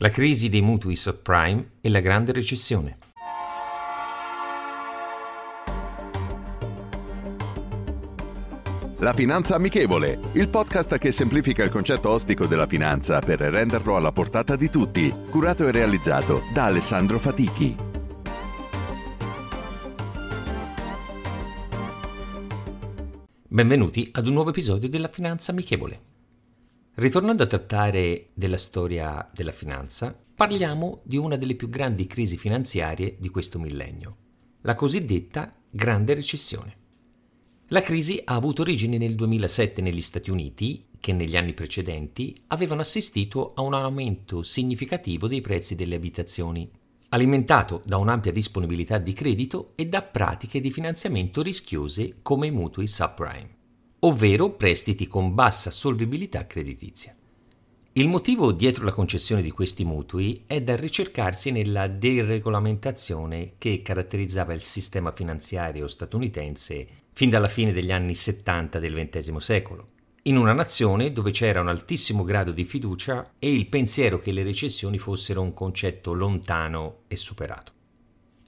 La crisi dei mutui subprime e la grande recessione. La Finanza Amichevole, il podcast che semplifica il concetto ostico della finanza per renderlo alla portata di tutti, curato e realizzato da Alessandro Fatichi. Benvenuti ad un nuovo episodio della Finanza Amichevole. Ritornando a trattare della storia della finanza, parliamo di una delle più grandi crisi finanziarie di questo millennio, la cosiddetta Grande Recessione. La crisi ha avuto origine nel 2007 negli Stati Uniti, che negli anni precedenti avevano assistito a un aumento significativo dei prezzi delle abitazioni, alimentato da un'ampia disponibilità di credito e da pratiche di finanziamento rischiose come i mutui subprime, ovvero prestiti con bassa solvibilità creditizia. Il motivo dietro la concessione di questi mutui è da ricercarsi nella deregolamentazione che caratterizzava il sistema finanziario statunitense fin dalla fine degli anni 70 del XX secolo, in una nazione dove c'era un altissimo grado di fiducia e il pensiero che le recessioni fossero un concetto lontano e superato.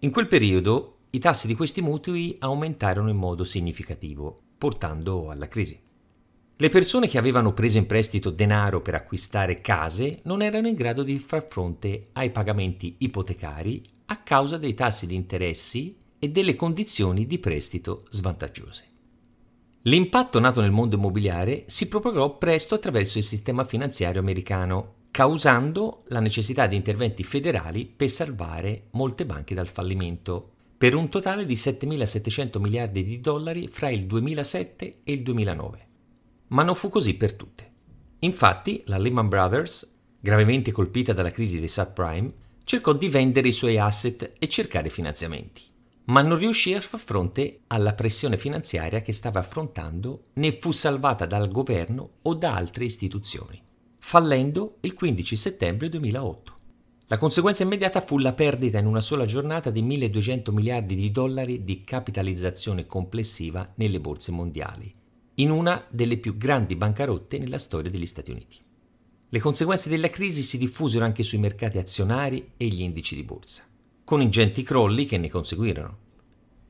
In quel periodo i tassi di questi mutui aumentarono in modo significativo, portando alla crisi. Le persone che avevano preso in prestito denaro per acquistare case non erano in grado di far fronte ai pagamenti ipotecari a causa dei tassi di interessi e delle condizioni di prestito svantaggiose. L'impatto nato nel mondo immobiliare si propagò presto attraverso il sistema finanziario americano, causando la necessità di interventi federali per salvare molte banche dal fallimento, per un totale di 7.700 miliardi di dollari fra il 2007 e il 2009. Ma non fu così per tutte. Infatti, la Lehman Brothers, gravemente colpita dalla crisi dei subprime, cercò di vendere i suoi asset e cercare finanziamenti ma non riuscì a far fronte alla pressione finanziaria che stava affrontando né fu salvata dal governo o da altre istituzioni, fallendo il 15 settembre 2008. La conseguenza immediata fu la perdita in una sola giornata di 1.200 miliardi di dollari di capitalizzazione complessiva nelle borse mondiali, in una delle più grandi bancarotte nella storia degli Stati Uniti. Le conseguenze della crisi si diffusero anche sui mercati azionari e gli indici di borsa con ingenti crolli che ne conseguirono.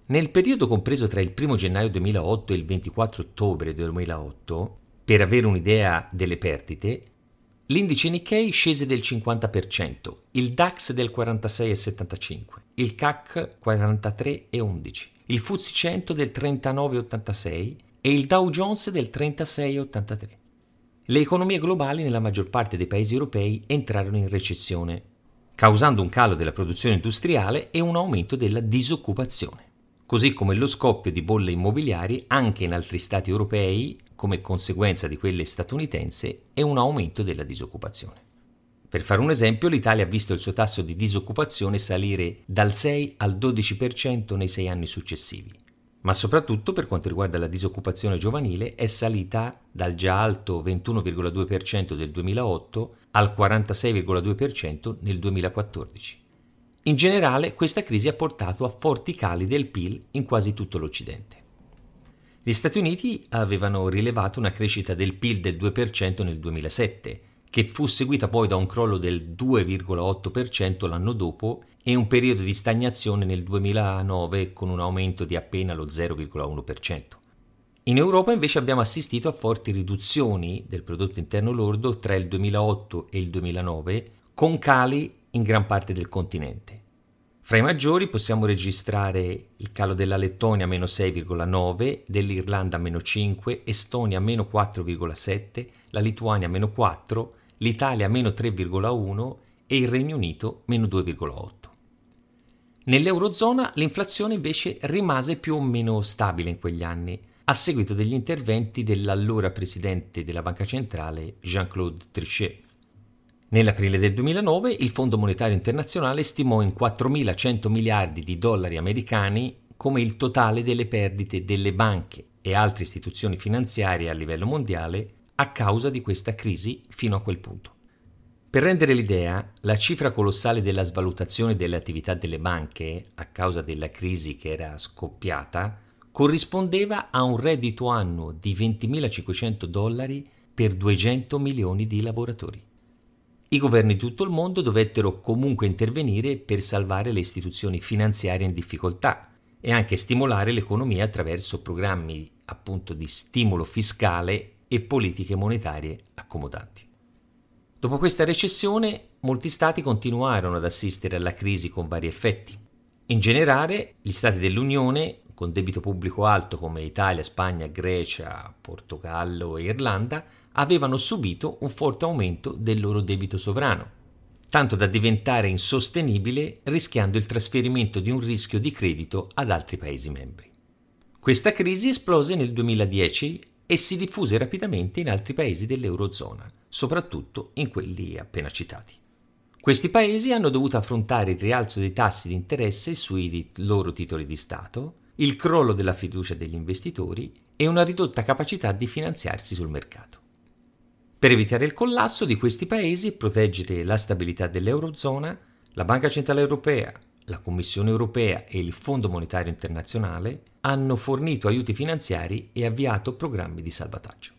Nel periodo compreso tra il 1 gennaio 2008 e il 24 ottobre 2008, per avere un'idea delle perdite, l'indice Nikkei scese del 50%, il DAX del 46,75%, il CAC 43,11%, il FTSE 100 del 39,86% e il Dow Jones del 36,83%. Le economie globali nella maggior parte dei paesi europei entrarono in recessione causando un calo della produzione industriale e un aumento della disoccupazione, così come lo scoppio di bolle immobiliari anche in altri stati europei come conseguenza di quelle statunitense e un aumento della disoccupazione. Per fare un esempio, l'Italia ha visto il suo tasso di disoccupazione salire dal 6 al 12% nei sei anni successivi, ma soprattutto per quanto riguarda la disoccupazione giovanile è salita dal già alto 21,2% del 2008 al 46,2% nel 2014. In generale questa crisi ha portato a forti cali del PIL in quasi tutto l'Occidente. Gli Stati Uniti avevano rilevato una crescita del PIL del 2% nel 2007, che fu seguita poi da un crollo del 2,8% l'anno dopo e un periodo di stagnazione nel 2009 con un aumento di appena lo 0,1%. In Europa invece abbiamo assistito a forti riduzioni del prodotto interno lordo tra il 2008 e il 2009, con cali in gran parte del continente. Fra i maggiori possiamo registrare il calo della Lettonia meno 6,9, dell'Irlanda meno 5, Estonia meno 4,7, la Lituania meno 4, l'Italia meno 3,1 e il Regno Unito meno 2,8. Nell'Eurozona l'inflazione invece rimase più o meno stabile in quegli anni, a seguito degli interventi dell'allora presidente della Banca Centrale Jean-Claude Trichet. Nell'aprile del 2009 il Fondo Monetario Internazionale stimò in 4.100 miliardi di dollari americani come il totale delle perdite delle banche e altre istituzioni finanziarie a livello mondiale a causa di questa crisi fino a quel punto. Per rendere l'idea, la cifra colossale della svalutazione delle attività delle banche a causa della crisi che era scoppiata corrispondeva a un reddito annuo di 20.500 dollari per 200 milioni di lavoratori. I governi di tutto il mondo dovettero comunque intervenire per salvare le istituzioni finanziarie in difficoltà e anche stimolare l'economia attraverso programmi appunto di stimolo fiscale e politiche monetarie accomodanti. Dopo questa recessione, molti stati continuarono ad assistere alla crisi con vari effetti. In generale, gli stati dell'Unione, con debito pubblico alto come Italia, Spagna, Grecia, Portogallo e Irlanda, avevano subito un forte aumento del loro debito sovrano, tanto da diventare insostenibile rischiando il trasferimento di un rischio di credito ad altri Paesi membri. Questa crisi esplose nel 2010 e si diffuse rapidamente in altri Paesi dell'Eurozona, soprattutto in quelli appena citati. Questi paesi hanno dovuto affrontare il rialzo dei tassi di interesse sui loro titoli di Stato, il crollo della fiducia degli investitori e una ridotta capacità di finanziarsi sul mercato. Per evitare il collasso di questi paesi e proteggere la stabilità dell'Eurozona, la Banca Centrale Europea, la Commissione Europea e il Fondo Monetario Internazionale hanno fornito aiuti finanziari e avviato programmi di salvataggio.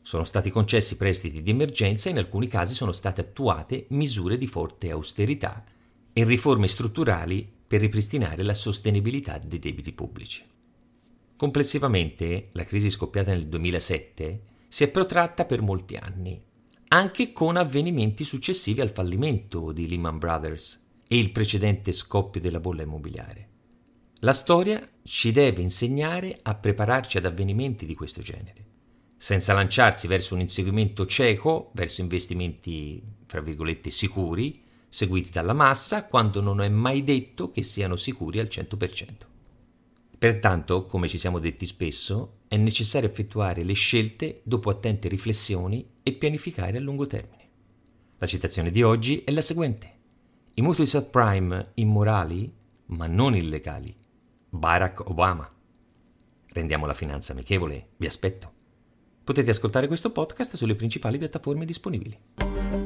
Sono stati concessi prestiti di emergenza e in alcuni casi sono state attuate misure di forte austerità e riforme strutturali per ripristinare la sostenibilità dei debiti pubblici. Complessivamente, la crisi scoppiata nel 2007 si è protratta per molti anni, anche con avvenimenti successivi al fallimento di Lehman Brothers e il precedente scoppio della bolla immobiliare. La storia ci deve insegnare a prepararci ad avvenimenti di questo genere, senza lanciarsi verso un inseguimento cieco, verso investimenti, fra virgolette, sicuri, seguiti dalla massa, quando non è mai detto che siano sicuri al 100%. Pertanto, come ci siamo detti spesso, è necessario effettuare le scelte dopo attente riflessioni e pianificare a lungo termine. La citazione di oggi è la seguente. I mutui subprime immorali, ma non illegali. Barack Obama. Rendiamo la finanza amichevole, vi aspetto. Potete ascoltare questo podcast sulle principali piattaforme disponibili.